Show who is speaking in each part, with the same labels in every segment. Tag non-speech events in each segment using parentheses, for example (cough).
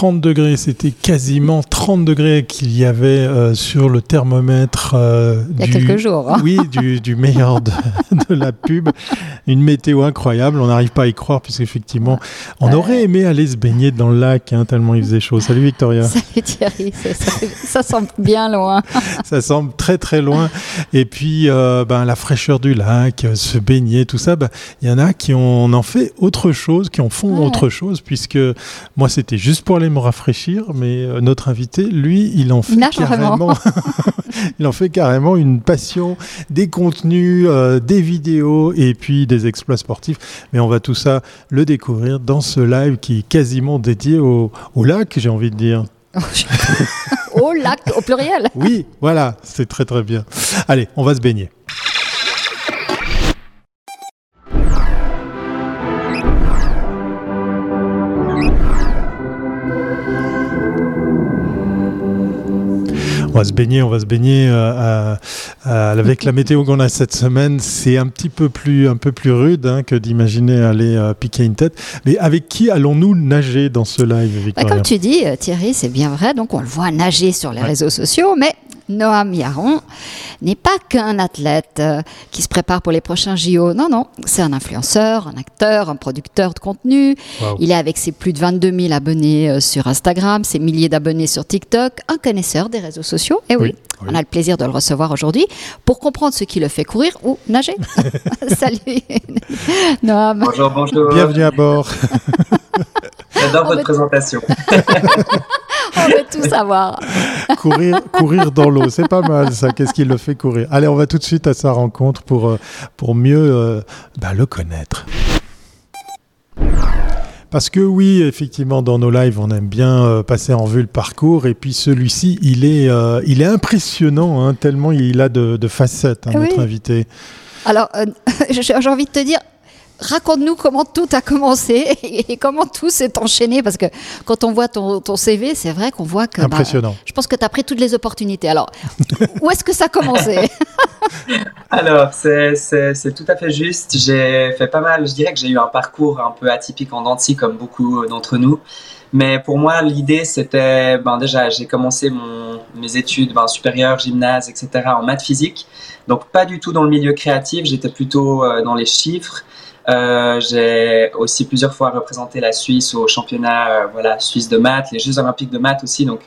Speaker 1: 30 degrés, c'était quasiment 30 degrés qu'il y avait euh, sur le thermomètre.
Speaker 2: Euh, Il y a quelques jours.
Speaker 1: Hein. Oui, du, meilleur (laughs) de, la pub. Une météo incroyable, on n'arrive pas à y croire puisqu'effectivement, on aurait aimé aller se baigner dans le lac hein, tellement il faisait chaud. Salut Victoria. (laughs)
Speaker 2: Salut Thierry, ça, semble bien loin. (laughs)
Speaker 1: ça semble très très loin. Et puis, euh, ben, la fraîcheur du lac, se baigner, tout ça, ben, il y en a qui ont, en fait autre chose, qui en font autre chose puisque moi c'était juste pour aller me rafraîchir, mais euh, notre invité, lui, il en fait carrément, (laughs) il en fait carrément une passion, des contenus, euh, des vidéos et puis des exploits sportifs. Mais on va tout ça le découvrir dans ce live qui est quasiment dédié au, au lac, j'ai envie de dire. (laughs)
Speaker 2: au lac, au pluriel.
Speaker 1: Oui, voilà, c'est très très bien. Allez, on va se baigner. Va se baigner, on va se baigner euh, avec la météo qu'on a cette semaine. C'est un petit peu plus, un peu plus rude hein, que d'imaginer aller euh, piquer une tête. Mais avec qui allons-nous nager dans ce live, bah, Victoria?
Speaker 2: Comme tu dis, euh, Thierry, c'est bien vrai. Donc on le voit nager sur les réseaux sociaux, mais Noam Yaron n'est pas qu'un athlète euh, qui se prépare pour les prochains JO. Non, non, c'est un influenceur, un acteur, un producteur de contenu. Il est avec ses plus de 22 000 abonnés euh, sur Instagram, ses milliers d'abonnés sur TikTok, un connaisseur des réseaux sociaux. Et oui, on a le plaisir de le recevoir aujourd'hui pour comprendre ce qui le fait courir ou nager. (laughs) (laughs) Salut
Speaker 3: Noam. Bonjour, bonjour.
Speaker 1: Bienvenue à bord. (laughs)
Speaker 3: J'adore votre présentation. (laughs)
Speaker 2: on veut tout savoir.
Speaker 1: courir, courir dans l'eau, c'est pas mal ça. Qu'est-ce qui le fait courir? Allez, on va tout de suite à sa rencontre pour, euh, pour mieux euh, bah, le connaître. Parce que oui, effectivement, dans nos lives, on aime bien euh, passer en vue le parcours. Et puis celui-ci, il est, il est impressionnant, hein, tellement il a de, facettes, hein, notre invité.
Speaker 2: Alors, (laughs) j'ai envie de te dire, raconte-nous comment tout a commencé (laughs) et, comment tout s'est enchaîné. Parce que quand on voit ton, CV, c'est vrai qu'on voit que.
Speaker 1: Bah, Impressionnant.
Speaker 2: je pense que tu as pris toutes les opportunités. Alors, où est-ce que ça a commencé? (laughs)
Speaker 3: Alors, c'est tout à fait juste. J'ai fait pas mal. Je dirais que j'ai eu un parcours un peu atypique en denti, comme beaucoup d'entre nous. Mais pour moi, l'idée, c'était, ben déjà, j'ai commencé mon, mes études ben, supérieures, gymnase, etc., en maths physique. Donc, pas du tout dans le milieu créatif, j'étais plutôt euh, dans les chiffres. Euh, j'ai aussi plusieurs fois représenté la Suisse au championnat euh, voilà, suisse de maths, les Jeux olympiques de maths aussi. Donc,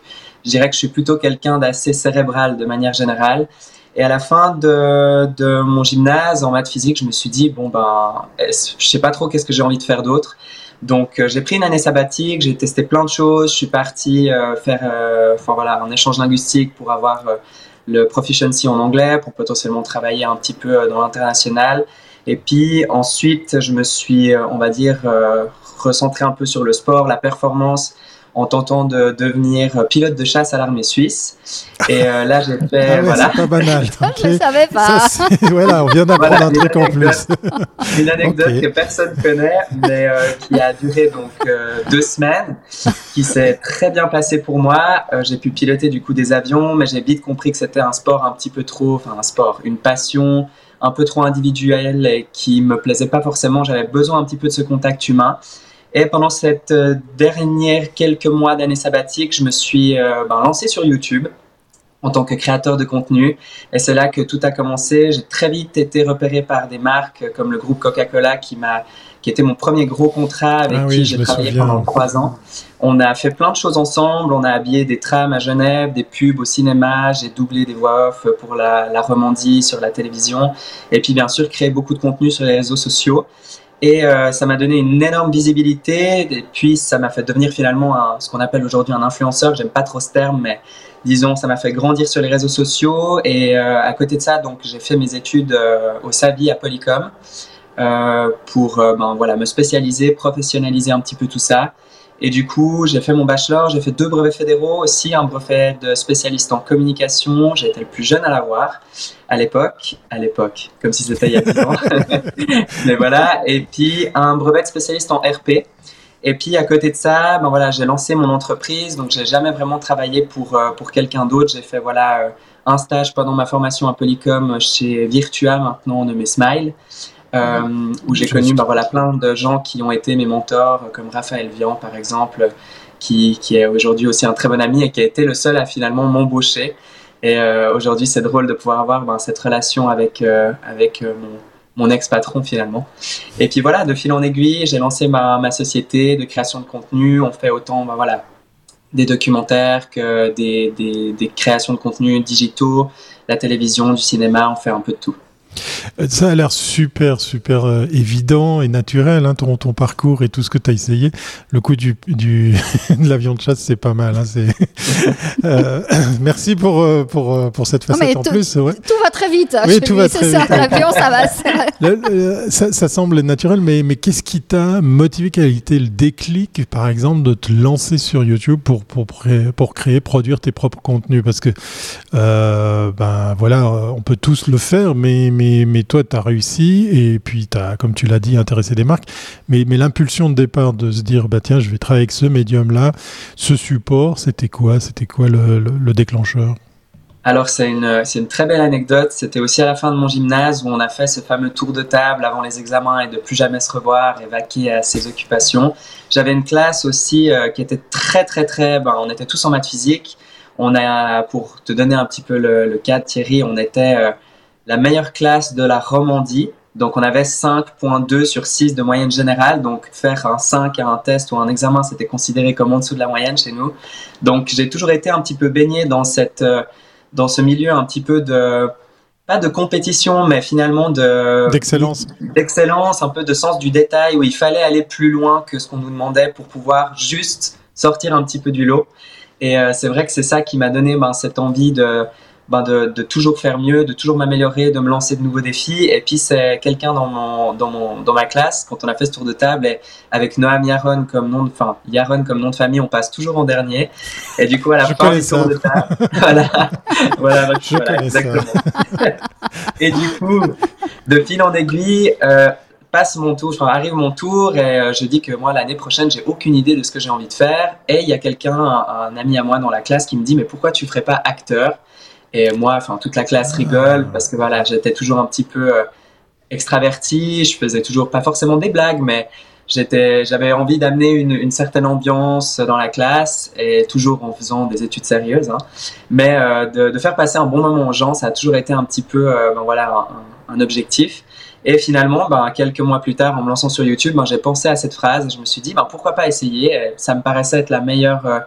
Speaker 3: je dirais que je suis plutôt quelqu'un d'assez cérébral de manière générale. Et à la fin de, de, mon gymnase en maths physique, je me suis dit, bon, ben, je sais pas trop qu'est-ce que j'ai envie de faire d'autre. Donc, euh, j'ai pris une année sabbatique, j'ai testé plein de choses. Je suis parti faire enfin, voilà, un échange linguistique pour avoir le proficiency en anglais, pour potentiellement travailler un petit peu dans l'international. Et puis ensuite, je me suis, euh, on va dire, euh, recentré un peu sur le sport, la performance, en tentant de devenir pilote de chasse à l'armée suisse. Et euh, là, j'ai (laughs) fait.
Speaker 1: Ah voilà. C'est pas banal. (laughs)
Speaker 2: Je ne savais pas. (laughs)
Speaker 1: voilà, on vient d'apprendre un truc en plus.
Speaker 3: Une anecdote que personne connaît, mais qui a duré donc deux semaines, qui s'est très bien passé pour moi. j'ai pu piloter du coup des avions, mais j'ai vite compris que c'était un sport un petit peu trop, enfin un sport, une passion un peu trop individuel et qui me plaisait pas forcément. J'avais besoin un petit peu de ce contact humain. Et pendant cette euh, dernière quelques mois d'année sabbatique, je me suis euh, ben, lancé sur YouTube en tant que créateur de contenu. Et c'est là que tout a commencé. J'ai très vite été repéré par des marques comme le groupe Coca-Cola qui m'a qui était mon premier gros contrat avec ah qui j'ai travaillé pendant trois ans. On a fait plein de choses ensemble. On a habillé des trams à Genève, des pubs au cinéma. J'ai doublé des voix off pour la, la Romandie sur la télévision. Et puis, bien sûr, créé beaucoup de contenu sur les réseaux sociaux. Et euh, ça m'a donné une énorme visibilité. Et puis, ça m'a fait devenir finalement un, ce qu'on appelle aujourd'hui un influenceur. J'aime pas trop ce terme, mais disons, ça m'a fait grandir sur les réseaux sociaux. Et euh, à côté de ça, donc, j'ai fait mes études euh, au SAVI à Polycom. Euh, pour euh, ben, voilà, me spécialiser, professionnaliser un petit peu tout ça. Et du coup, j'ai fait mon bachelor, j'ai fait deux brevets fédéraux aussi, un brevet de spécialiste en communication. Été le plus jeune à l'avoir à l'époque, à l'époque, comme si c'était il y a 10 ans. (laughs) Mais voilà, et puis un brevet de spécialiste en RP. Et puis à côté de ça, ben voilà, j'ai lancé mon entreprise, donc j'ai jamais vraiment travaillé pour, euh, pour quelqu'un d'autre. J'ai fait voilà un stage pendant ma formation à Polycom chez Virtua, maintenant nommé Smile. Euh, où j'ai connu bah, voilà, plein de gens qui ont été mes mentors, comme Raphaël Vian par exemple, qui, qui est aujourd'hui aussi un très bon ami et qui a été le seul à finalement m'embaucher. Et aujourd'hui, c'est drôle de pouvoir avoir ben, cette relation avec, avec mon mon ex-patron finalement. Et puis voilà, de fil en aiguille, j'ai lancé ma, ma, société de création de contenu. On fait autant ben voilà, des documentaires que des, des, des créations de contenu digitaux, la télévision, du cinéma, on fait un peu de tout.
Speaker 1: Euh, ça a l'air super, super euh, évident et naturel, hein, ton, ton, parcours et tout ce que tu as essayé. Le coup du, du (laughs) de l'avion de chasse, c'est pas mal. Hein, (laughs) euh, (coughs) merci pour, pour, pour cette facette en plus.
Speaker 2: Ouais. Tout va très vite.
Speaker 1: Oui, tout va très
Speaker 2: ça, L'avion, ça va.
Speaker 1: ça, ça, semble naturel, mais, mais qu'est-ce qui t'a motivé Quel a été le déclic, par exemple, de te lancer sur YouTube pour, pour, pour créer, produire tes propres contenus? Parce que, ben voilà, on peut tous le faire, mais mais, toi, tu as réussi et puis tu as, comme tu l'as dit, intéressé des marques. Mais, mais l'impulsion de départ de se dire, bah, tiens, je vais travailler avec ce médium-là, ce support, c'était quoi? C'était quoi le, déclencheur?
Speaker 3: Alors c'est une, une très belle anecdote. C'était aussi à la fin de mon gymnase où on a fait ce fameux tour de table avant les examens et de plus jamais se revoir et vaquer à ses occupations. J'avais une classe aussi euh, qui était très très très. Ben, on était tous en maths physique. On a, pour te donner un petit peu le, le cas, Thierry, on était euh, la meilleure classe de la Romandie. Donc on avait 5.2 sur 6 de moyenne générale. Donc faire un 5 à un test ou un examen, c'était considéré comme en dessous de la moyenne chez nous. Donc j'ai toujours été un petit peu baigné dans, cette, euh, dans ce milieu un petit peu de pas de compétition, mais finalement de
Speaker 1: d'excellence,
Speaker 3: d'excellence, un peu de sens du détail où il fallait aller plus loin que ce qu'on nous demandait pour pouvoir juste sortir un petit peu du lot. Et euh, c'est vrai que c'est ça qui m'a donné ben, cette envie de ben de, de, toujours faire mieux, de toujours m'améliorer, de me lancer de nouveaux défis. Et puis c'est quelqu'un dans mon, dans mon dans ma classe quand on a fait ce tour de table et avec Noam Yaron comme nom de, enfin Yaron comme nom de famille, on passe toujours en dernier. Et du coup à la fin du tour de table, (laughs) voilà, voilà,
Speaker 1: Je voilà exactement.
Speaker 3: et du coup, de fil en aiguille. Euh, passe mon tour, enfin, arrive mon tour et euh, je dis que moi l'année prochaine j'ai aucune idée de ce que j'ai envie de faire et il y a quelqu'un, un, un, ami à moi dans la classe qui me dit mais pourquoi tu ferais pas acteur? Et moi, enfin, toute la classe rigole parce que voilà, j'étais toujours un petit peu euh, extraverti. Je faisais toujours pas forcément des blagues, mais j'étais, j'avais envie d'amener une, certaine ambiance dans la classe et toujours en faisant des études sérieuses. Hein. Mais euh, de, faire passer un bon moment aux gens, ça a toujours été un petit peu, euh, ben voilà, un, objectif. Et finalement, ben, quelques mois plus tard, en me lançant sur YouTube, ben, j'ai pensé à cette phrase. Je me suis dit, ben, pourquoi pas essayer? Ça me paraissait être la meilleure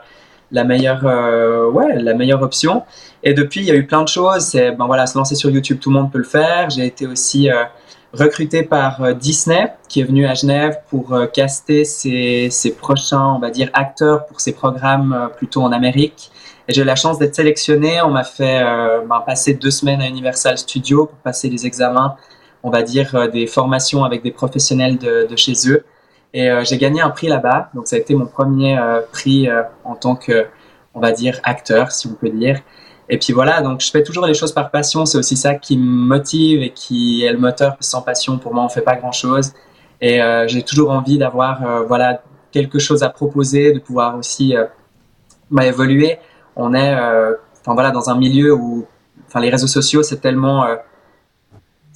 Speaker 3: la meilleure, euh, ouais, la meilleure option. Et depuis, il y a eu plein de choses. C'est, ben voilà, se lancer sur YouTube, tout le monde peut le faire. J'ai été aussi euh, recruté par euh, Disney, qui est venu à Genève pour euh, caster ses, ses, prochains, on va dire, acteurs pour ses programmes plutôt en Amérique. Et j'ai eu la chance d'être sélectionné. On m'a fait ben, passer deux semaines à Universal Studios pour passer les examens, on va dire, des formations avec des professionnels de, de chez eux. Et euh, j'ai gagné un prix là-bas. Donc ça a été mon premier euh, prix euh, en tant que, on va dire, acteur, si on peut dire. Et puis voilà, donc je fais toujours les choses par passion. C'est aussi ça qui me motive et qui est le moteur. Sans passion, pour moi, on fait pas grand-chose. Et j'ai toujours envie d'avoir, voilà, quelque chose à proposer, de pouvoir aussi euh, bah, évoluer. On est, enfin voilà, dans un milieu où, les réseaux sociaux, c'est tellement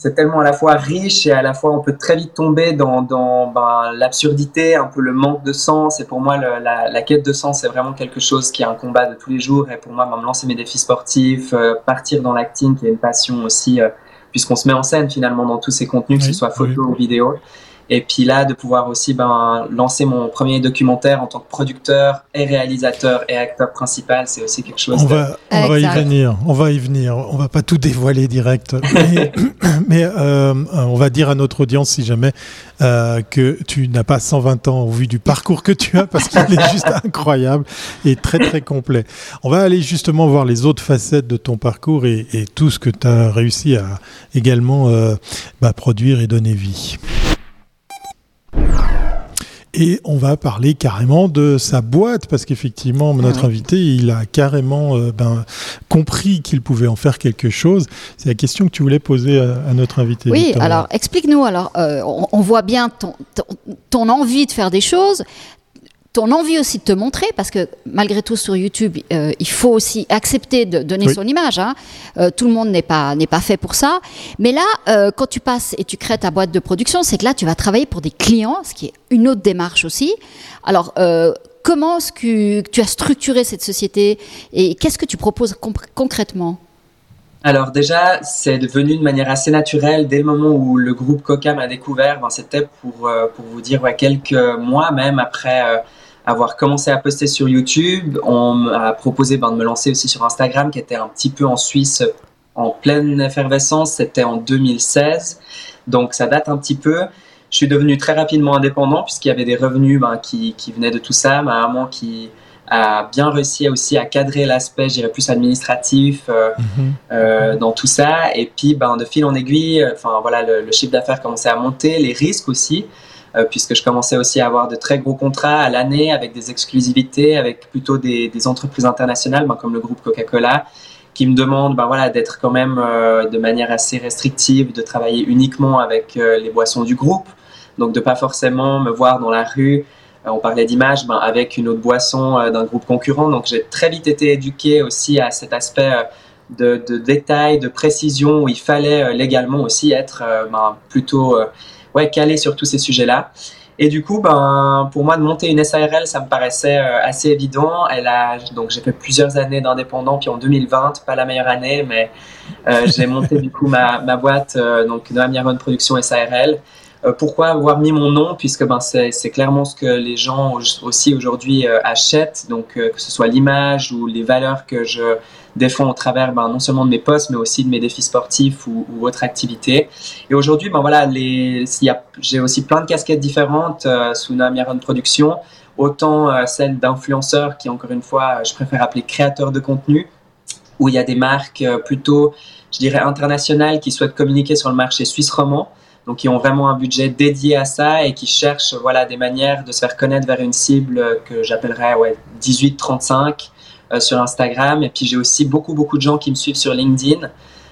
Speaker 3: c'est tellement à la fois riche et à la fois on peut très vite tomber dans, dans ben, l'absurdité, un peu le manque de sens. Et pour moi, le, la, la, quête de sens, c'est vraiment quelque chose qui est un combat de tous les jours. Et pour moi, ben, me lancer mes défis sportifs, euh, partir dans l'acting, qui est une passion aussi, euh, puisqu'on se met en scène finalement dans tous ces contenus, que ce soit photo oui. ou vidéo. Et puis là, de pouvoir aussi ben, lancer mon premier documentaire en tant que producteur et réalisateur et acteur principal, c'est aussi quelque chose.
Speaker 1: On, de... va, on va, y venir. On va y venir. On va pas tout dévoiler direct, (laughs) mais, (coughs) mais euh, on va dire à notre audience, si jamais, euh, que tu n'as pas 120 ans au vu du parcours que tu as, parce qu'il est juste (laughs) incroyable et très très complet. On va aller justement voir les autres facettes de ton parcours et, et tout ce que tu as réussi à également euh, bah, produire et donner vie. Et on va parler carrément de sa boîte, parce qu'effectivement, notre invité, il a carrément euh, ben, compris qu'il pouvait en faire quelque chose. C'est la question que tu voulais poser à, à notre invité.
Speaker 2: Oui, alors explique-nous. Alors, euh, on, on, voit bien ton, ton, ton, envie de faire des choses ton envie aussi de te montrer, parce que malgré tout sur YouTube, euh, il faut aussi accepter de donner oui. son image. Hein. Euh, tout le monde n'est pas n'est pas fait pour ça. Mais là, euh, quand tu passes et tu crées ta boîte de production, c'est que là, tu vas travailler pour des clients, ce qui est une autre démarche aussi. Alors, comment est-ce que tu as structuré cette société et qu'est-ce que tu proposes concrètement?
Speaker 3: Alors déjà, c'est devenu de manière assez naturelle dès le moment où le groupe Coca m'a découvert. Ben, C'était pour, euh, pour vous dire ouais, quelques mois même après euh, avoir commencé à poster sur YouTube. On m'a proposé ben, de me lancer aussi sur Instagram qui était un petit peu en Suisse en pleine effervescence. C'était en 2016. Donc ça date un petit peu. Je suis devenu très rapidement indépendant puisqu'il y avait des revenus ben, qui, qui, venaient de tout ça. Ma maman qui a bien réussi aussi à cadrer l'aspect, je dirais plus administratif euh, mhm. euh, dans tout ça. Et puis, ben, de fil en aiguille, euh, enfin voilà, le, chiffre d'affaires commençait à monter, les risques aussi, puisque je commençais aussi à avoir de très gros contrats à l'année avec des exclusivités, avec plutôt des, entreprises internationales, ben, comme le groupe Coca-Cola, qui me demandent ben, voilà, d'être quand même de manière assez restrictive, de travailler uniquement avec les boissons du groupe, donc de pas forcément me voir dans la rue euh, on parlait d'image ben, avec une autre boisson euh, d'un groupe concurrent. Donc j'ai très vite été éduqué aussi à cet aspect euh, de, de détail, de précision où il fallait légalement aussi être ben, plutôt ouais, calé sur tous ces sujets-là. Et du coup, ben, pour moi, de monter une SARL, ça me paraissait assez évident. Elle a, donc, j'ai fait plusieurs années d'indépendant, puis en 2020, pas la meilleure année, mais j'ai monté du coup ma, ma boîte, donc Noam Production SARL. Euh, pourquoi avoir mis mon nom Puisque ben, c'est clairement ce que les gens aussi aujourd'hui euh, achètent, donc euh, que ce soit l'image ou les valeurs que je défends au travers ben, non seulement de mes posts, mais aussi de mes défis sportifs ou, ou autres activités. Et aujourd'hui, ben, j'ai aussi plein de casquettes différentes sous Naamiron Production, autant celle d'influenceurs qui, encore une fois, je préfère appeler créateurs de contenu, où il y a des marques plutôt, je dirais, internationales qui souhaitent communiquer sur le marché suisse roman donc qui ont vraiment un budget dédié à ça et qui cherchent voilà, des manières de se faire connaître vers une cible que j'appellerais ouais, 18-35 euh, sur Instagram. Et puis j'ai aussi beaucoup, beaucoup de gens qui me suivent sur LinkedIn,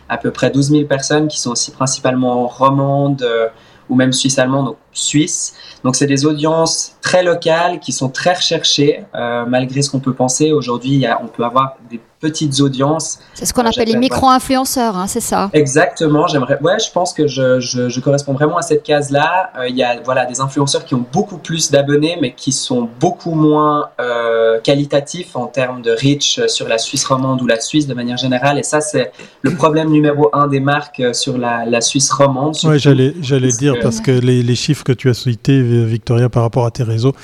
Speaker 3: à peu près 12 000 personnes qui sont aussi principalement romandes euh, ou même suisse-allemandes, suisses. Donc c'est des audiences très locales qui sont très recherchées, euh, malgré ce qu'on peut penser. Aujourd'hui, on peut avoir des petites audiences.
Speaker 2: C'est ce qu'on appelle les micro-influenceurs, hein, c'est ça
Speaker 3: Exactement. J'aimerais. Ouais, je pense que je, je, je corresponds vraiment à cette case-là. Euh, il y a voilà des influenceurs qui ont beaucoup plus d'abonnés, mais qui sont beaucoup moins euh, qualitatifs en termes de reach sur la Suisse romande ou la Suisse de manière générale. Et ça, c'est le problème numéro un des marques sur la, la Suisse romande.
Speaker 1: Oui, j'allais j'allais dire parce que les, les chiffres que tu as cités, Victoria, par rapport à tes réseaux,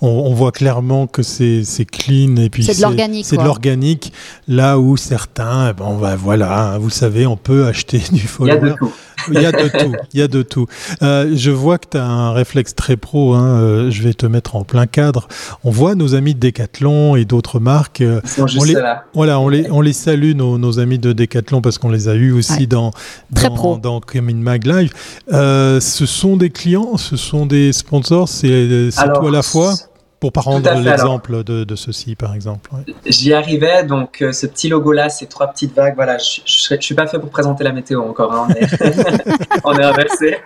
Speaker 1: on, voit clairement que c'est clean et puis
Speaker 2: c'est de l'organique.
Speaker 1: C'est de l'organique. Là où certains, bon, bah, voilà, hein, vous savez, on peut acheter (laughs) du follower.
Speaker 3: Il y a de
Speaker 1: tout. Il y a de tout. Il y a de tout. Euh, je vois que tu as un réflexe très pro. Hein, euh, je vais te mettre en plein cadre. On voit nos amis de Decathlon et d'autres marques.
Speaker 3: Euh, on les, là.
Speaker 1: Voilà, on les, on les salue, nos, nos amis de Decathlon, parce qu'on les a eus aussi dans, dans, dans Mag Live. ce sont des clients, ce sont des sponsors, c'est tout à la fois? Pour pas rendre l'exemple de, de, ceci, par exemple.
Speaker 3: J'y arrivais, donc euh, ce petit logo-là, ces trois petites vagues, voilà, je, je, suis pas fait pour présenter la météo encore, hein, (laughs) (laughs) on, est, inversé.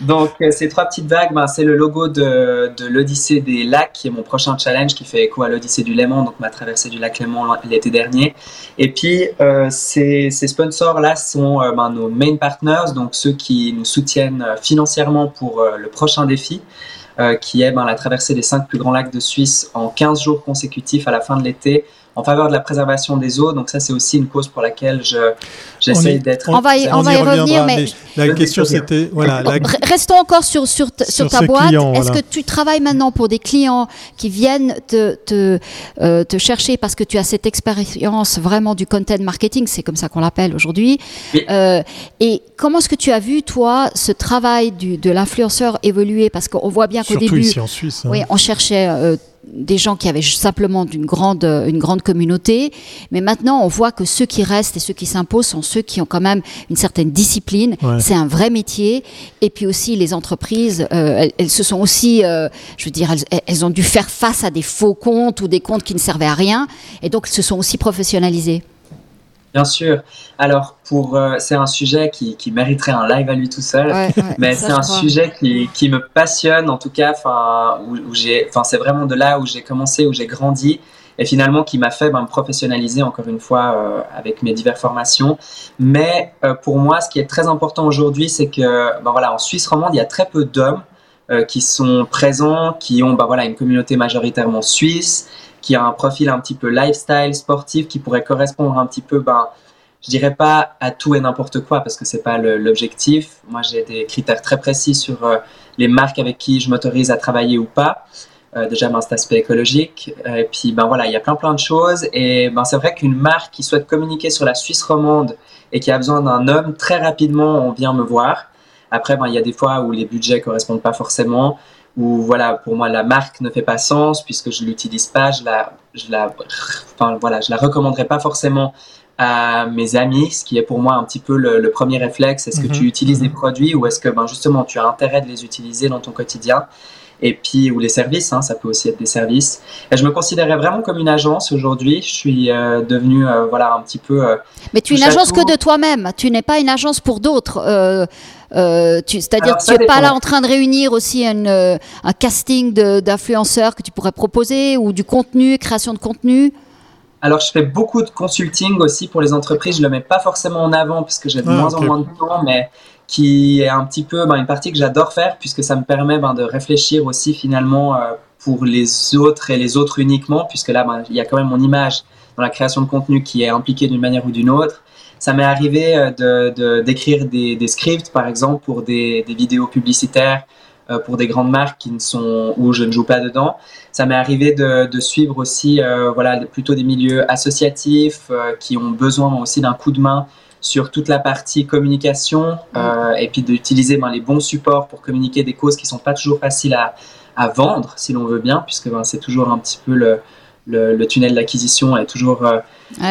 Speaker 3: Donc euh, ces trois petites vagues, ben, c'est le logo de, de l'Odyssée des lacs, qui est mon prochain challenge, qui fait écho à l'Odyssée du Léman, donc ma traversée du lac Léman l'été dernier. Et puis euh, ces, ces sponsors-là sont ben, nos main partners, donc ceux qui nous soutiennent financièrement pour le prochain défi. Euh, qui est ben, la traversée des cinq plus grands lacs de Suisse en 15 jours consécutifs à la fin de l'été en faveur de la préservation des eaux. Donc ça, c'est aussi une cause pour laquelle je j'essaie d'être.
Speaker 2: On va y, on, va y, revenir, mais,
Speaker 1: la question c'était voilà.
Speaker 2: Restons encore sur sur, sur, ta boîte. Est-ce que tu travailles maintenant pour des clients qui viennent te te, euh, te chercher parce que tu as cette expérience vraiment du content marketing, c'est comme ça qu'on l'appelle aujourd'hui. Euh, et comment est-ce que tu as vu toi ce travail du, de l'influenceur évoluer? Parce qu'on voit bien qu'au début,
Speaker 1: ici en Suisse, hein.
Speaker 2: oui, on cherchait euh, des gens qui avaient simplement une grande, une grande communauté. Mais maintenant, on voit que ceux qui restent et ceux qui s'imposent sont ceux qui ont quand même une certaine discipline. C'est un vrai métier. Et puis aussi, les entreprises, euh, elles, se sont aussi, euh, je veux dire, elles, elles, ont dû faire face à des faux comptes ou des comptes qui ne servaient à rien. Et donc, elles se sont aussi professionnalisées.
Speaker 3: Bien sûr. Alors, pour euh, c'est un sujet qui, qui, mériterait un live à lui tout seul, mais c'est un sujet qui, qui, me passionne en tout cas. Enfin, où, j'ai, enfin, c'est vraiment de là où j'ai commencé, où j'ai grandi, et finalement qui m'a fait ben, me professionnaliser encore une fois euh, avec mes diverses formations. Mais euh, pour moi, ce qui est très important aujourd'hui, c'est que ben voilà, en Suisse romande, il y a très peu d'hommes qui sont présents, qui ont bah, voilà, une communauté majoritairement suisse, qui a un profil un petit peu lifestyle, sportif, qui pourrait correspondre un petit peu, ben, je dirais pas à tout et n'importe quoi, parce que c'est pas l'objectif. Moi, j'ai des critères très précis sur les marques avec qui je m'autorise à travailler ou pas. Euh, déjà ben, cet aspect écologique. Euh, et puis ben voilà, il y a plein plein de choses. Et ben c'est vrai qu'une marque qui souhaite communiquer sur la Suisse romande et qui a besoin d'un homme, très rapidement on vient me voir. Après ben il y a des fois où les budgets correspondent pas forcément. Où voilà, pour moi la marque ne fait pas sens puisque je l'utilise pas, je la, je la, enfin voilà, je la recommanderais pas forcément à mes amis, ce qui est pour moi un petit peu le, premier réflexe. Est-ce que tu mhm. utilises des produits ou est-ce que ben, justement tu as intérêt de les utiliser dans ton quotidien? Et puis ou les services, hein, ça peut aussi être des services. Et je me considérais vraiment comme une agence aujourd'hui. Je suis euh, devenu euh, voilà un petit peu. Euh,
Speaker 2: Mais tu es une agence que de toi-même. Tu n'es pas une agence pour d'autres. C'est-à-dire que tu n'es pas là en train de réunir aussi un casting d'influenceurs que tu pourrais proposer ou du contenu, création de contenu?
Speaker 3: Alors, je fais beaucoup de consulting aussi pour les entreprises. Je le mets pas forcément en avant parce que j'ai de ah, moins en moins de temps, mais qui est un petit peu ben, une partie que j'adore faire puisque ça me permet ben, de réfléchir aussi finalement euh, pour les autres et les autres uniquement puisque là ben, il y a quand même mon image dans la création de contenu qui est impliquée d'une manière ou d'une autre. Ça m'est arrivé euh, de d'écrire des, scripts par exemple pour des, vidéos publicitaires euh, pour des grandes marques qui ne sont où je ne joue pas dedans. Ça m'est arrivé de, de, suivre aussi voilà plutôt des milieux associatifs qui ont besoin aussi d'un coup de main sur toute la partie communication euh, et puis d'utiliser ben, les bons supports pour communiquer des causes qui sont pas toujours faciles à, à vendre, si l'on veut bien, puisque ben, c'est toujours un petit peu le, le, tunnel d'acquisition est toujours euh,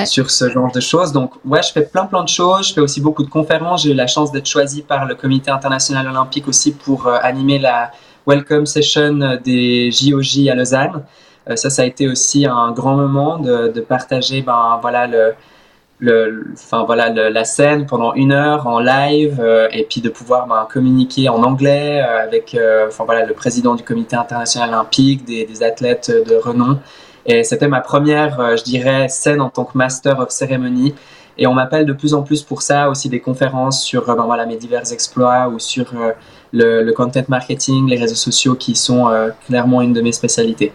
Speaker 3: sur ce genre de choses. Donc, ouais, je fais plein, plein de choses. Je fais aussi beaucoup de conférences. J'ai eu la chance d'être choisi par le Comité international olympique aussi pour euh, animer la Welcome Session des JOJ à Lausanne. ça, ça a été aussi un grand moment de, de partager ben, voilà, le, enfin voilà la scène pendant une heure en live euh, et puis de pouvoir ben, communiquer en anglais euh, avec euh, enfin voilà le président du comité international olympique des, athlètes de renom. Et c'était ma première je dirais scène en tant que master of ceremony. Et on m'appelle de plus en plus pour ça aussi des conférences sur ben, voilà mes divers exploits ou sur le, content marketing les réseaux sociaux qui sont clairement une de mes spécialités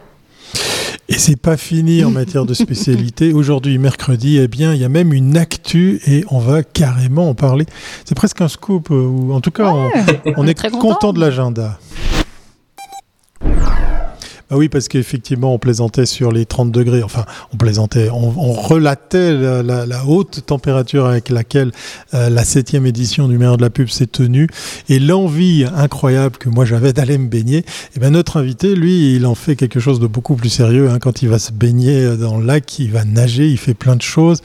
Speaker 1: et c'est pas fini en matière de spécialité. (laughs) Aujourd'hui, mercredi, eh bien, il y a même une actu et on va carrément en parler. C'est presque un scoop, euh, ou en tout cas, on, est content de l'agenda. Ah oui, parce qu'effectivement, on plaisantait sur les 30 degrés. Enfin, on plaisantait, on, relatait la, haute température avec laquelle euh, la septième édition du Meilleur de la Pub s'est tenue et l'envie incroyable que moi j'avais d'aller me baigner. Et eh bien, notre invité, lui, il en fait quelque chose de beaucoup plus sérieux. Hein. Quand il va se baigner dans le lac, il va nager, il fait plein de choses.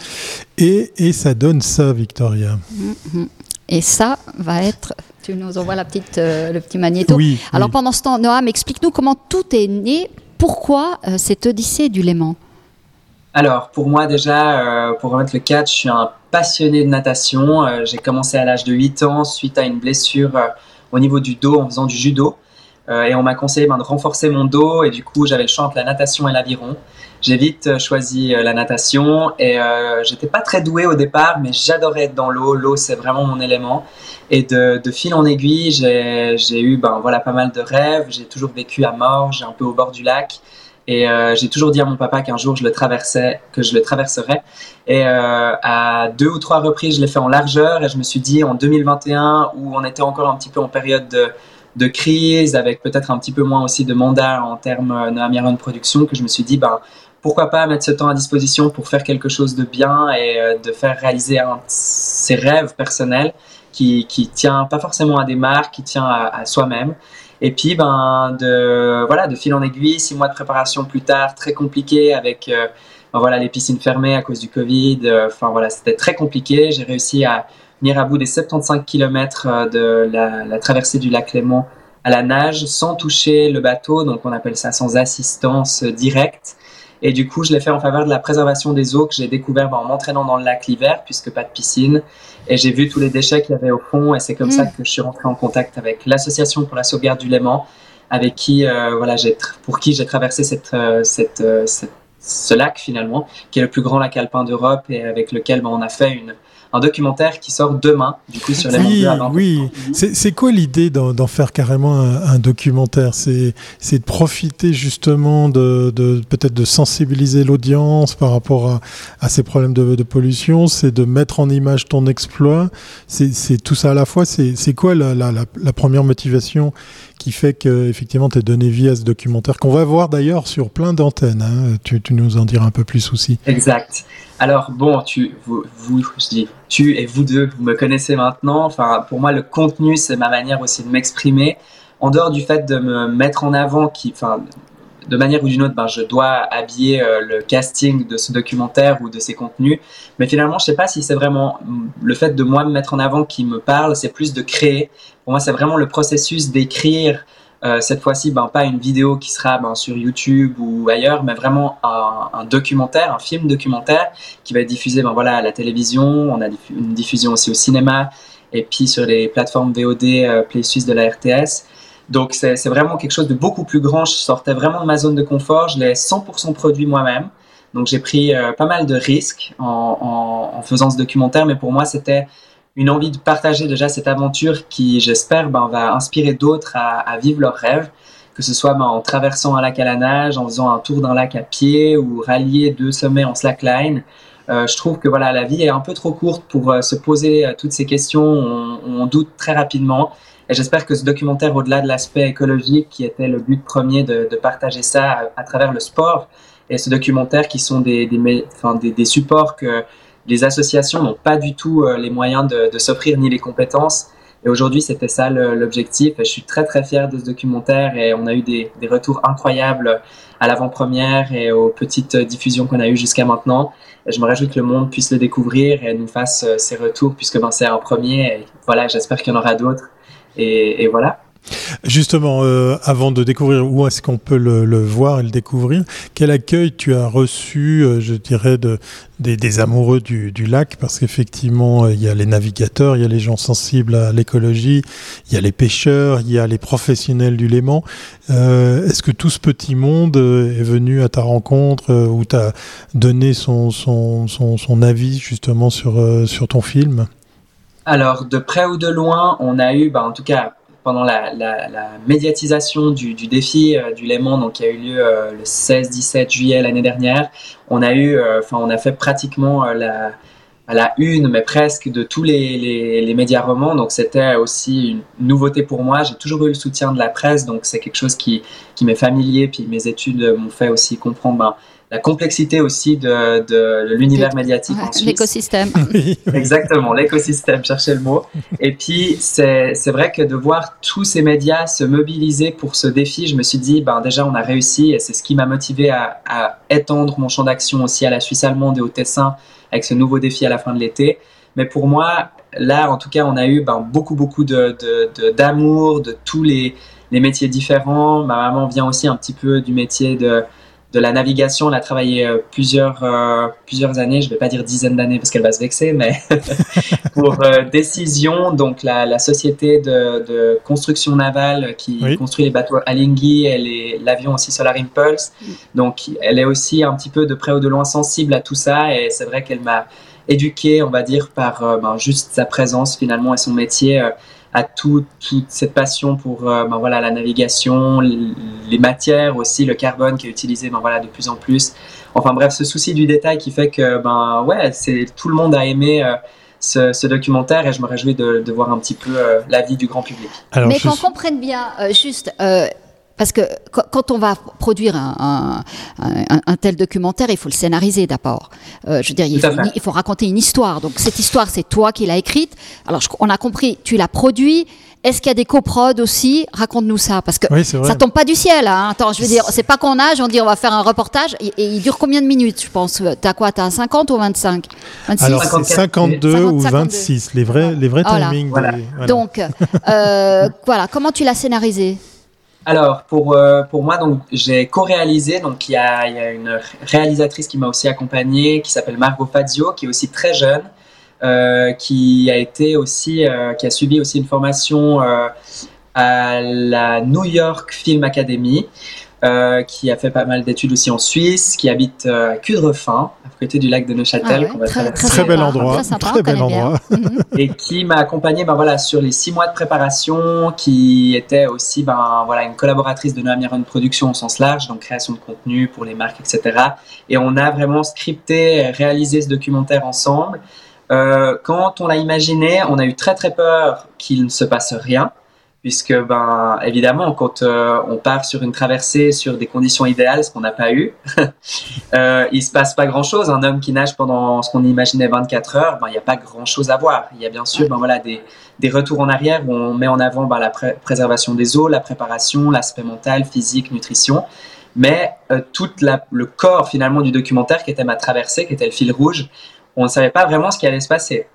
Speaker 1: Et, et ça donne ça, Victoria.
Speaker 2: Et ça va être tu nous envoies la petite, euh, le petit magnéto. Oui, Alors pendant ce temps, Noam, explique-nous comment tout est né. Pourquoi euh, cette Odyssée du Léman?
Speaker 3: Alors, pour moi déjà, euh, pour remettre le cadre, je suis un passionné de natation. J'ai commencé à l'âge de 8 ans suite à une blessure au niveau du dos en faisant du judo. et on m'a conseillé ben, de renforcer mon dos et du coup j'avais le choix entre la natation et l'aviron j'ai vite euh, choisi euh, la natation et euh, j'étais pas très doué au départ, mais j'adorais être dans l'eau. L'eau, c'est vraiment mon élément. Et de, fil en aiguille, j'ai eu ben, voilà, pas mal de rêves. J'ai toujours vécu à Morges, un peu au bord du lac. Et j'ai toujours dit à mon papa qu'un jour je le traversais, que je le traverserais. Et à deux ou trois reprises, je l'ai fait en largeur. Et je me suis dit en 2021, où on était encore un petit peu en période de, crise, avec peut-être un petit peu moins aussi de mandat en termes de production, que je me suis dit, ben, pourquoi pas mettre ce temps à disposition pour faire quelque chose de bien et euh, de faire réaliser ses rêves personnels qui, qui tient pas forcément à des marques, qui tient à, soi-même. Et puis, ben, de, voilà, de fil en aiguille, six mois de préparation plus tard, très compliqué avec euh, ben, voilà, les piscines fermées à cause du Covid. Euh, enfin, voilà, c'était très compliqué. J'ai réussi à venir à bout des 75 km de la, la traversée du lac Léman à la nage sans toucher le bateau. Donc, on appelle ça sans assistance directe. Et du coup, je l'ai fait en faveur de la préservation des eaux que j'ai découvert en m'entraînant dans le lac l'hiver, puisque pas de piscine. Et j'ai vu tous les déchets qu'il y avait au fond. Et c'est comme ça mm. que je suis rentré en contact avec l'association pour la sauvegarde du Léman, avec qui, euh, voilà, j'ai pour qui j'ai traversé cette, euh, cette, euh, cette ce lac finalement, qui est le plus grand lac alpin d'Europe et avec lequel ben, on a fait une, un documentaire qui sort demain, du coup, sur les
Speaker 1: Oui, oui. C'est quoi l'idée d'en faire carrément un, documentaire? C'est de profiter justement de, de peut-être de sensibiliser l'audience par rapport à, à, ces problèmes de, de pollution, c'est de mettre en image ton exploit, c'est tout ça à la fois. C'est quoi la, la, la, première motivation qui fait que effectivement tu as donné vie à ce documentaire qu'on va voir d'ailleurs sur plein d'antennes. Hein? Tu, tu, nous en diras un peu plus aussi.
Speaker 3: Exact. Alors bon, tu, vous, vous, je dis tu et vous deux, vous me connaissez maintenant. Enfin, pour moi, le contenu, c'est ma manière aussi de m'exprimer. En dehors du fait de me mettre en avant, qui, enfin, de manière ou d'une autre, ben, je dois habiller euh, le casting de ce documentaire ou de ses contenus. Mais finalement, je sais pas si c'est vraiment le fait de moi me mettre en avant qui me parle, c'est plus de créer. Pour moi, c'est vraiment le processus d'écrire euh, cette fois-ci, ben, pas une vidéo qui sera ben, sur YouTube ou ailleurs, mais vraiment un, documentaire, un film documentaire qui va être diffusé ben, à la télévision. On a une diffusion aussi au cinéma et puis sur les plateformes VOD euh, Play Suisse de la RTS. Donc c'est vraiment quelque chose de beaucoup plus grand. Je sortais vraiment de ma zone de confort. Je l'ai 100% produit moi-même. Donc j'ai pris euh, pas mal de risques en, faisant ce documentaire, mais pour moi c'était une envie de partager déjà cette aventure qui, j'espère, ben, va inspirer d'autres à, à, vivre leurs rêves, que ce soit ben, en traversant un lac à la nage, en faisant un tour d'un lac à pied ou rallier deux sommets en slackline. Euh, je trouve que voilà, la vie est un peu trop courte pour euh, se poser euh, toutes ces questions. On, on, doute très rapidement. Et j'espère que ce documentaire, au-delà de l'aspect écologique, qui était le but premier de, de partager ça à, travers le sport, et ce documentaire qui sont des, des, des, des supports que les associations n'ont pas du tout euh, les moyens de, s'offrir ni les compétences. Et aujourd'hui, c'était ça l'objectif. Je suis très très fier de ce documentaire et on a eu des, retours incroyables à l'avant-première et aux petites diffusions qu'on a eues jusqu'à maintenant. Et je me réjouis que le monde puisse le découvrir et nous fasse euh, ces retours puisque ben, c'est un premier. Voilà, j'espère qu'il y en aura d'autres. Et voilà.
Speaker 1: Justement, euh, avant de découvrir où est-ce qu'on peut le, voir et le découvrir, quel accueil tu as reçu, euh, je dirais, de, des, amoureux du, lac? Parce qu'effectivement, euh, il y a les navigateurs, il y a les gens sensibles à l'écologie, il y a les pêcheurs, il y a les professionnels du Léman. Est-ce que tout ce petit monde est venu à ta rencontre ou t'a donné son, avis justement sur, sur ton film?
Speaker 3: Alors, de près ou de loin, on a eu, bah, en tout cas, pendant la, médiatisation du, défi euh, du Léman, donc qui a eu lieu euh, le 16-17 juillet l'année dernière, on a eu, euh, enfin, on a fait pratiquement la, une, mais presque de tous les, médias romans. Donc c'était aussi une nouveauté pour moi. J'ai toujours eu le soutien de la presse, donc c'est quelque chose qui, qui m'est familier. Puis mes études m'ont fait aussi comprendre ben, la complexité aussi de, de, de l'univers médiatique
Speaker 2: ouais, en Suisse. L'écosystème. (laughs)
Speaker 3: Exactement, l'écosystème, cherchez le mot. Et puis, c'est vrai que de voir tous ces médias se mobiliser pour ce défi, je me suis dit, ben, déjà, on a réussi et c'est ce qui m'a motivé à, à, étendre mon champ d'action aussi à la Suisse allemande et au Tessin avec ce nouveau défi à la fin de l'été. Mais pour moi, là, en tout cas, on a eu ben, beaucoup, beaucoup d'amour de, de, de, de tous les, les métiers différents. Ma maman vient aussi un petit peu du métier de de la navigation. Elle a travaillé euh, plusieurs, euh, plusieurs années, je ne vais pas dire dizaines d'années parce qu'elle va se vexer, mais (laughs) pour euh, Décision, donc la, la société de, de, construction navale qui oui. construit les bateaux Alinghi et l'avion aussi Solar Impulse. Donc elle est aussi un petit peu de près ou de loin sensible à tout ça et c'est vrai qu'elle m'a éduqué, on va dire, par euh, ben, juste sa présence finalement et son métier euh, à tout, toute cette passion pour euh, ben, voilà, la navigation, les matières aussi, le carbone qui est utilisé ben, voilà, de plus en plus. Enfin bref, ce souci du détail qui fait que ben, ouais, tout le monde a aimé euh, ce, ce, documentaire et je me réjouis de, de voir un petit peu euh, l'avis du grand public.
Speaker 2: Alors, Mais qu'on comprenne bien, juste parce que quand on va produire un, un, un, un, tel documentaire, il faut le scénariser d'abord. Euh, je veux dire, il faut, il faut, raconter une histoire. Donc cette histoire, c'est toi qui l'as écrite. Alors je, on a compris, tu l'as produit. Est-ce qu'il y a des coprods aussi? Raconte-nous ça, parce que
Speaker 1: oui,
Speaker 2: ça tombe pas du ciel. Hein. Attends, je veux dire, c'est pas qu'on nage, on dit on va faire un reportage, et, et il dure combien de minutes, je pense? T'as quoi? T'as 50 ou 25
Speaker 1: 26 Alors c'est 52 50, ou 26, les vrais, les vrais
Speaker 2: voilà.
Speaker 1: timings.
Speaker 2: Voilà. Des, voilà. Donc, euh, (laughs) voilà, comment tu l'as scénarisé?
Speaker 3: Alors pour euh, pour moi donc j'ai co-réalisé donc il y a, il y a une réalisatrice qui m'a aussi accompagné qui s'appelle Margot Fazio qui est aussi très jeune euh, qui a été aussi euh, qui a suivi aussi une formation euh, à la New York Film Academy euh, qui a fait pas mal d'études aussi en Suisse, qui habite euh, à Cudrefin, à côté du lac de Neuchâtel.
Speaker 1: Ah très, très, bel endroit. Très, bel endroit.
Speaker 3: Mhm. (laughs) et qui m'a accompagné ben, voilà, sur les six mois de préparation, qui était aussi ben, voilà, une collaboratrice de Noam Yaron Production au sens large, donc création de contenu pour les marques, etc. Et on a vraiment scripté, réalisé ce documentaire ensemble. Euh, quand on l'a imaginé, on a eu très très peur qu'il ne se passe rien puisque ben évidemment quand euh, on part sur une traversée sur des conditions idéales, ce qu'on n'a pas eu, (laughs) euh, il se passe pas grand chose. Un homme qui nage pendant ce qu'on imaginait 24 heures, ben il n'y a pas grand chose à voir. Il y a bien sûr ben voilà des, des retours en arrière où on met en avant ben, la préservation des eaux, la préparation, l'aspect mental, physique, nutrition, mais euh, tout le corps finalement du documentaire qui était ma traversée, qui était le fil rouge, on ne savait pas vraiment ce qui allait se passer.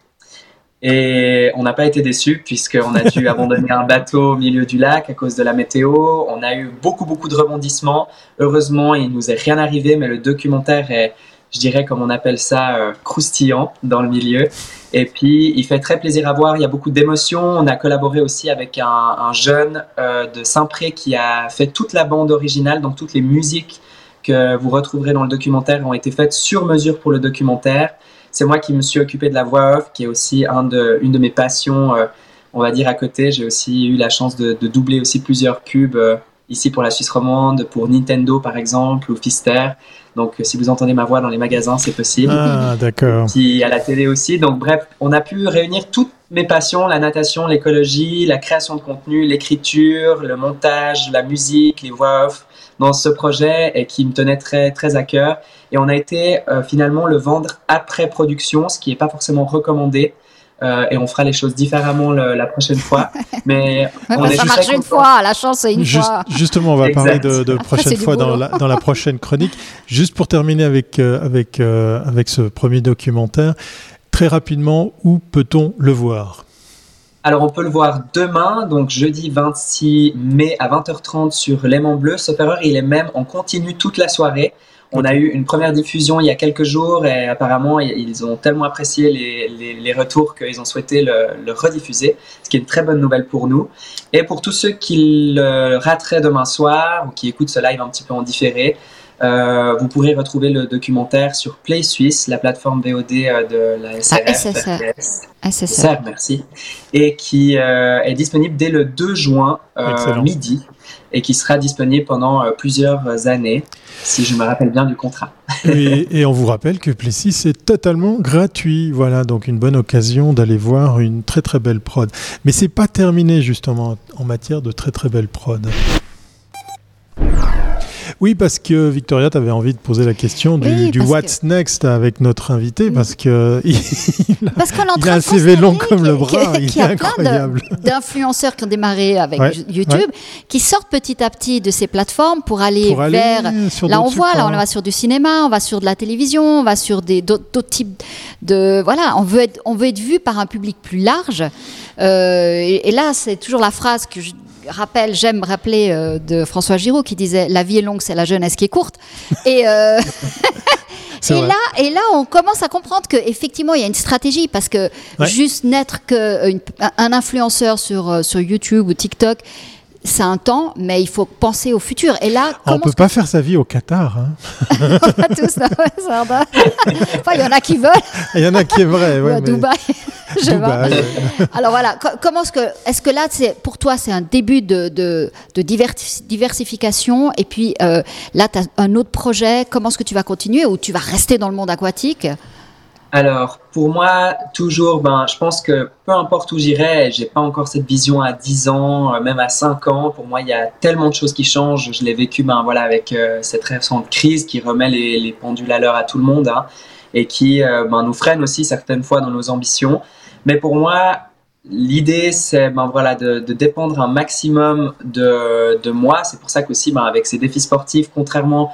Speaker 3: Et on n'a pas été déçus puisqu'on a dû (laughs) abandonner un bateau au milieu du lac à cause de la météo. On a eu beaucoup, beaucoup de rebondissements. Heureusement, il nous est rien arrivé, mais le documentaire est, je dirais, comme on appelle ça, euh, croustillant dans le milieu. Et puis, il fait très plaisir à voir. Il y a beaucoup d'émotions. On a collaboré aussi avec un, jeune euh, de Saint-Pré qui a fait toute la bande originale, donc toutes les musiques que vous retrouverez dans le documentaire ont été faites sur mesure pour le documentaire c'est moi qui me suis occupé de la voix off, qui est aussi un de, une de mes passions, euh, on va dire à côté. J'ai aussi eu la chance de, doubler aussi plusieurs pubs euh, ici pour la Suisse romande, pour Nintendo par exemple, ou Fister. Donc si vous entendez ma voix dans les magasins, c'est possible.
Speaker 1: Ah, d'accord.
Speaker 3: Puis à la télé aussi. Donc bref, on a pu réunir toutes mes passions, la natation, l'écologie, la création de contenu, l'écriture, le montage, la musique, les voix off dans ce projet et qui me tenait très, très à cœur. Et on a été euh, finalement le vendre après production, ce qui n'est pas forcément recommandé. Euh, et on fera les choses différemment la prochaine fois. (laughs) Mais
Speaker 2: on est ça marche une fois, la chance c'est une fois.
Speaker 1: Justement, on va parler de, de prochaine fois dans la, dans la, prochaine chronique. (laughs) Juste pour terminer avec, euh, avec, avec ce premier documentaire, très rapidement, où peut-on le voir?
Speaker 3: Alors, on peut le voir demain, donc jeudi 26 mai à 20h30 sur L'aimant bleu. Sauf erreur, il est même en continu toute la soirée. On a eu une première diffusion il y a quelques jours et apparemment ils ont tellement apprécié les, retours qu'ils ont souhaité le, rediffuser, ce qui est une très bonne nouvelle pour nous. Et pour tous ceux qui le rateraient demain soir ou qui écoutent ce live un petit peu en différé, euh, vous pourrez retrouver le documentaire sur Play Suisse, la plateforme VOD euh, de la SRF.
Speaker 2: Ah, SSR.
Speaker 3: merci. Et qui euh, est disponible dès le 2 juin midi et qui sera disponible pendant plusieurs années, si je me rappelle bien du contrat.
Speaker 1: et, on vous rappelle que Plessis est totalement gratuit. Voilà, donc une bonne occasion d'aller voir une très très belle prod. Mais c'est pas terminé justement en matière de très très belle prod. Oui, parce que Victoria, tu avais envie de poser la question du, What's Next avec notre invité, parce que (laughs) il, a, un CV long comme le bras, il, y a plein (laughs)
Speaker 2: d'influenceurs qui ont démarré avec YouTube, qui sortent petit à petit de ces plateformes pour aller vers. là, on voit, là, on va sur du cinéma, on va sur de la télévision, on va sur d'autres types de. Voilà, on veut être, on veut être vu par un public plus large. Euh, et, et, là, c'est toujours la phrase que je rappelle, j'aime rappeler euh, de François Giraud qui disait La vie est longue, c'est la jeunesse qui est courte. Et. Euh, (laughs) et là, et là, on commence à comprendre qu'effectivement, il y a une stratégie parce que juste n'être qu'un influenceur sur, euh, sur YouTube ou TikTok, c'est un temps, mais il faut penser au futur. Et là,
Speaker 1: on ne peut pas faire sa vie au Qatar. Hein.
Speaker 2: on a tous, enfin, il y en a qui veulent.
Speaker 1: Il y en a qui est vrai.
Speaker 2: Ouais, (laughs) Dubaï. (laughs) Alors voilà, comment est-ce que, est-ce que là, c'est, pour toi, c'est un début de, de, diversification et puis euh, là, tu as un autre projet. Comment est-ce que tu vas continuer ou tu vas rester dans le monde aquatique?
Speaker 3: Alors, pour moi, toujours, ben, je pense que peu importe où j'irai, j'ai pas encore cette vision à 10 ans, euh, même à 5 ans. Pour moi, il y a tellement de choses qui changent. Je l'ai vécu, ben, voilà, avec euh, cette récente crise qui remet les, pendules à l'heure à tout le monde, hein, et qui euh, ben, nous freine aussi certaines fois dans nos ambitions. Mais pour moi, l'idée, c'est ben, voilà, de, dépendre un maximum de, de moi. C'est pour ça qu'aussi, ben, avec ces défis sportifs, contrairement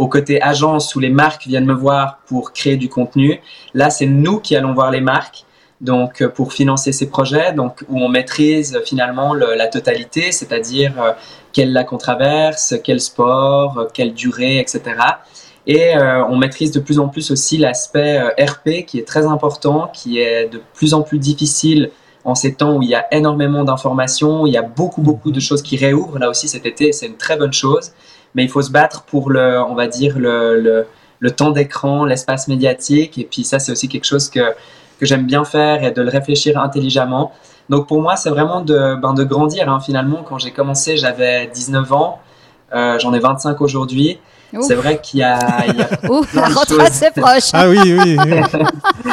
Speaker 3: au côté agence où les marques viennent me voir pour créer du contenu. Là, c'est nous qui allons voir les marques. Donc, euh, pour financer ces projets, donc où on maîtrise euh, finalement la totalité, c'est-à-dire euh, quel lac on traverse, quel sport, quelle durée, etc. Et on maîtrise de plus en plus aussi l'aspect RP qui est très important, qui est de plus en plus difficile en ces temps où il y a énormément d'informations, il y a beaucoup beaucoup de choses qui réouvrent. Là aussi cet été, c'est une très bonne chose mais il faut se battre pour le, on va dire, le, le, le temps d'écran, l'espace médiatique. Et puis ça, c'est aussi quelque chose que, que j'aime bien faire et de le réfléchir intelligemment. Donc pour moi, c'est vraiment de, ben, de grandir. Hein. Finalement, quand j'ai commencé, j'avais 19 ans. Euh, J'en ai 25 aujourd'hui. C'est vrai qu'il y a, il y a
Speaker 2: la retraite c'est proche.
Speaker 1: Ah oui, oui. oui. (laughs)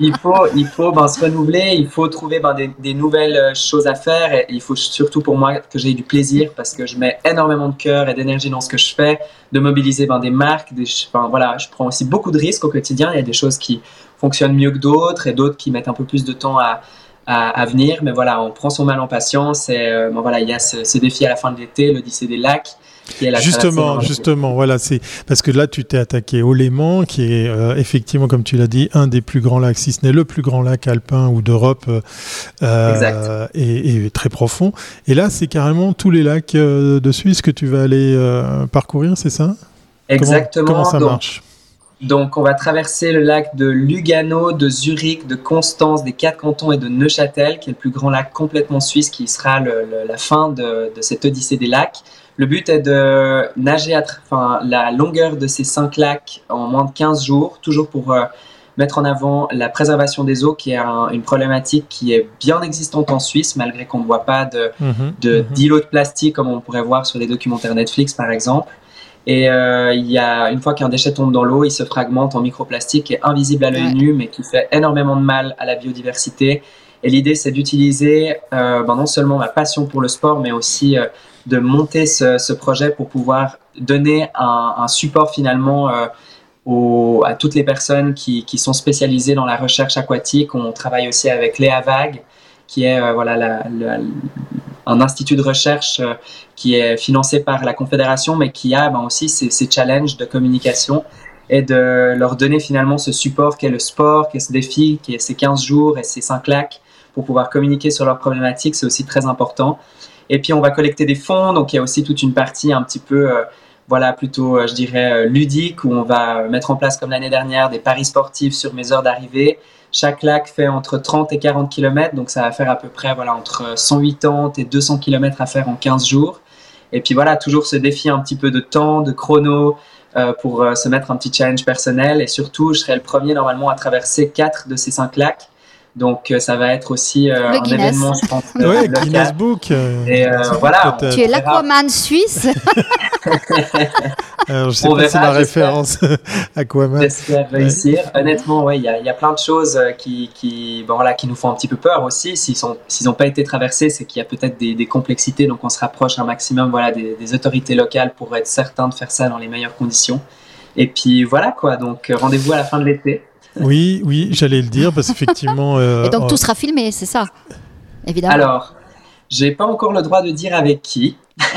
Speaker 3: il faut, il faut ben, se renouveler, il faut trouver ben, des, des, nouvelles euh, choses à faire et il faut surtout pour moi que j'ai du plaisir parce que je mets énormément de cœur et d'énergie dans ce que je fais, de mobiliser ben, des marques, des, enfin, voilà, je prends aussi beaucoup de risques au quotidien. Il y a des choses qui fonctionnent mieux que d'autres et d'autres qui mettent un peu plus de temps à, à, à, venir. Mais voilà, on prend son mal en patience et euh, bon, voilà, il y a ce, ce défi à la fin de l'été, l'Odyssée des lacs
Speaker 1: justement, justement, voilà, c'est parce que là tu t'es attaqué au Léman, qui est euh, effectivement, comme tu l'as dit, un des plus grands lacs, si ce n'est le plus grand lac alpin ou d'Europe, euh, et, et, très profond. Et là, c'est carrément tous les lacs euh, de Suisse que tu vas aller parcourir, c'est ça?
Speaker 3: Exactement.
Speaker 1: Comment, comment ça
Speaker 3: donc,
Speaker 1: marche?
Speaker 3: donc, on va traverser le lac de Lugano, de Zurich, de Constance, des quatre cantons et de Neuchâtel, qui est le plus grand lac complètement suisse, qui sera le, le, la fin de, de cette odyssée des lacs. Le but est de nager à enfin, la longueur de ces cinq lacs en moins de 15 jours, toujours pour euh, mettre en avant la préservation des eaux, qui est un, une problématique qui est bien existante en Suisse, malgré qu'on ne voit pas de,
Speaker 1: mmh,
Speaker 3: de
Speaker 1: mmh.
Speaker 3: d'îlots de plastique comme on pourrait voir sur les documentaires Netflix, par exemple. Et euh, il y a, une fois qu'un déchet tombe dans l'eau, il se fragmente en microplastique qui est invisible à l'œil
Speaker 2: Ouais.
Speaker 3: nu, mais qui fait énormément de mal à la biodiversité. Et l'idée, c'est d'utiliser euh, ben, non seulement ma passion pour le sport, mais aussi euh, de monter ce, projet pour pouvoir donner un, support finalement euh, aux, à toutes les personnes qui, qui, sont spécialisées dans la recherche aquatique. On travaille aussi avec Léa Vague, qui est euh, voilà, un institut de recherche euh, qui est financé par la Confédération, mais qui a ben, aussi ces, ces challenges de communication et de leur donner finalement ce support qu'est le sport, qu'est ce défi, qui est ces 15 jours et ces 5 lacs pour pouvoir communiquer sur leurs problématiques, c'est aussi très important. Et puis on va collecter des fonds, donc il y a aussi toute une partie un petit peu, euh, voilà, plutôt, euh, je dirais, euh, ludique, où on va mettre en place, comme l'année dernière, des paris sportifs sur mes heures d'arrivée. Chaque lac fait entre 30 et 40 km, donc ça va faire à peu près, voilà, entre 180 et 200 km à faire en 15 jours. Et puis voilà, toujours ce défi un petit peu de temps, de chrono, pour se mettre un petit challenge personnel. Et surtout, je serai le premier normalement à traverser quatre de ces cinq lacs. Donc euh, ça va être aussi euh, un
Speaker 2: Guinness.
Speaker 3: événement, je pense. (laughs)
Speaker 1: Ouais,
Speaker 3: local.
Speaker 1: Guinness Book. euh,
Speaker 3: Et euh, voilà,
Speaker 2: Tu es l'Aquaman suisse. (laughs)
Speaker 1: Alors, je sais
Speaker 3: On
Speaker 1: pas si
Speaker 3: verra,
Speaker 1: la
Speaker 3: j'espère.
Speaker 1: référence Aquaman.
Speaker 3: J'espère réussir. Honnêtement, ouais, il y, y a plein de choses euh, qui, qui, bon, voilà, qui nous font un petit peu peur aussi. S'ils n'ont pas été traversés, c'est qu'il y a peut-être des, des complexités. Donc, on se rapproche un maximum, voilà, des, des autorités locales pour être certain de faire ça dans les meilleures conditions. Et puis voilà quoi. Donc, euh, rendez-vous à la fin de l'été.
Speaker 1: Oui, oui, j'allais le dire parce qu'effectivement. euh,
Speaker 2: Et donc
Speaker 1: oh,
Speaker 2: tout sera filmé, c'est ça Évidemment.
Speaker 3: Alors, j'ai pas encore le droit de dire avec qui, (laughs)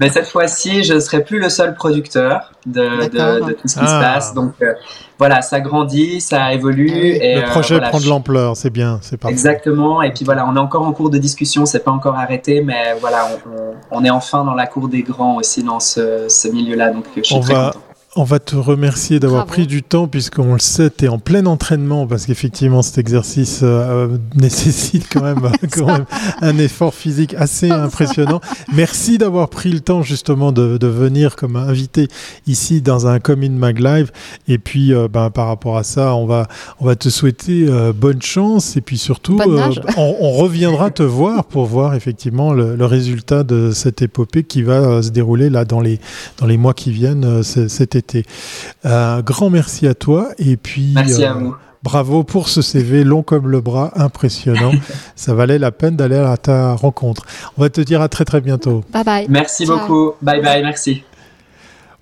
Speaker 3: mais cette fois-ci, je serai plus le seul producteur de,
Speaker 2: D'accord.
Speaker 3: de, de tout ce qui
Speaker 1: Ah.
Speaker 3: se passe. Donc, euh, voilà, ça grandit, ça évolue.
Speaker 2: Ah oui.
Speaker 3: et,
Speaker 1: le
Speaker 3: euh,
Speaker 1: projet
Speaker 3: voilà,
Speaker 1: prend de l'ampleur, c'est bien, c'est parfait.
Speaker 3: Exactement. Et puis voilà, on est encore en cours de discussion, c'est pas encore arrêté, mais voilà, on, on- on est enfin dans la cour des grands aussi dans ce, ce milieu-là. Donc je suis
Speaker 1: On
Speaker 3: très
Speaker 1: va-
Speaker 3: content.
Speaker 1: On va te remercier d'avoir pris du temps puisqu'on le sait, tu es en plein entraînement parce qu'effectivement cet exercice euh, euh, nécessite quand même, (laughs) quand même un effort physique assez impressionnant. Merci d'avoir pris le temps justement de, de venir comme invité ici dans un Come in Mag Live. Et puis euh, ben, par rapport à ça, on va, on va te souhaiter euh, bonne chance. Et puis surtout (laughs) on, on reviendra te voir pour voir effectivement le, le résultat de cette épopée qui va se dérouler là dans les, dans les mois qui viennent cet été. Un grand merci à toi et puis
Speaker 3: Merci
Speaker 1: euh,
Speaker 3: à vous.
Speaker 1: bravo pour ce CV long comme le bras, impressionnant. (laughs) Ça valait la peine d'aller à ta rencontre. On va te dire à très très bientôt.
Speaker 2: Bye bye.
Speaker 3: Merci
Speaker 2: Ciao.
Speaker 3: beaucoup. Bye bye. Merci.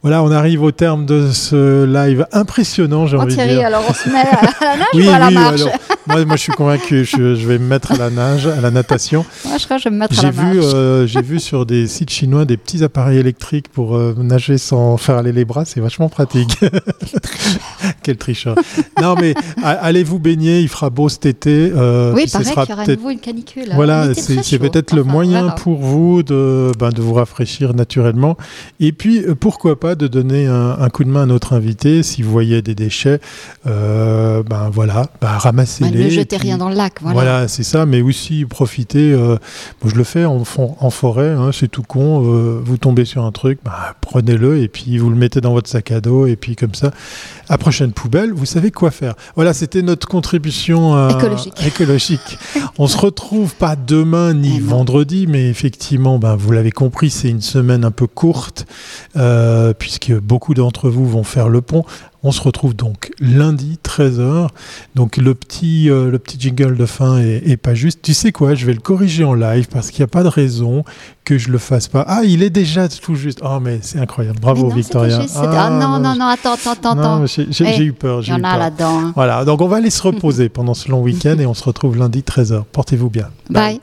Speaker 1: Voilà, on arrive au terme de ce live impressionnant, j'ai
Speaker 2: Oh
Speaker 1: envie de
Speaker 2: Thierry,
Speaker 1: dire.
Speaker 2: alors on se met à la (laughs) nage
Speaker 1: Oui,
Speaker 2: ou à la
Speaker 1: oui,
Speaker 2: marche
Speaker 1: alors, moi, moi je suis convaincu, je, je vais me mettre à la nage, à la natation. (laughs)
Speaker 2: Moi je crois que je vais me mettre à la
Speaker 1: vu,
Speaker 2: marche.
Speaker 1: euh, j'ai vu sur des sites chinois des petits appareils électriques pour euh, nager sans faire aller les bras, c'est vachement pratique. Quel (laughs) tricheur. non, mais allez vous baigner, il fera beau cet été.
Speaker 2: Euh, oui, pareil qu'il y aura à nouveau une canicule.
Speaker 1: Voilà, c'est peut-être le moyen pour vous de, ben, de vous rafraîchir naturellement. Et puis, euh, pourquoi pas de donner un, coup de main à notre invité si vous voyez des déchets. Euh, ben voilà, ben, ramassez-les.
Speaker 2: ne jetez rien dans le lac. Voilà,
Speaker 1: voilà c'est ça, mais aussi profitez. moi, je le fais en, en forêt, hein, c'est tout con. vous tombez sur un truc, ben, prenez-le et puis vous le mettez dans votre sac à dos et puis comme ça, à prochaine poubelle, vous savez quoi faire. Voilà, c'était notre contribution
Speaker 2: euh,
Speaker 1: écologique. (laughs) On se retrouve pas demain ni eh vendredi, mais effectivement, ben, vous l'avez compris, c'est une semaine un peu courte, euh, puisque beaucoup d'entre vous vont faire le pont. On se retrouve donc lundi 13h. Donc le petit, euh, le petit jingle de fin est, pas juste. Tu sais quoi, je vais le corriger en live parce qu'il n'y a pas de raison que je le fasse pas. Ah, il est déjà tout juste. Oh, mais c'est incroyable. Bravo Victoria.
Speaker 2: ah, non, non, non, attends, attends, attends.
Speaker 1: J'ai eu peur.
Speaker 2: Il y en a là-dedans.
Speaker 1: Voilà, donc on va aller se reposer (laughs) pendant ce long week-end et on se retrouve lundi 13h. Portez-vous bien.
Speaker 2: Bye.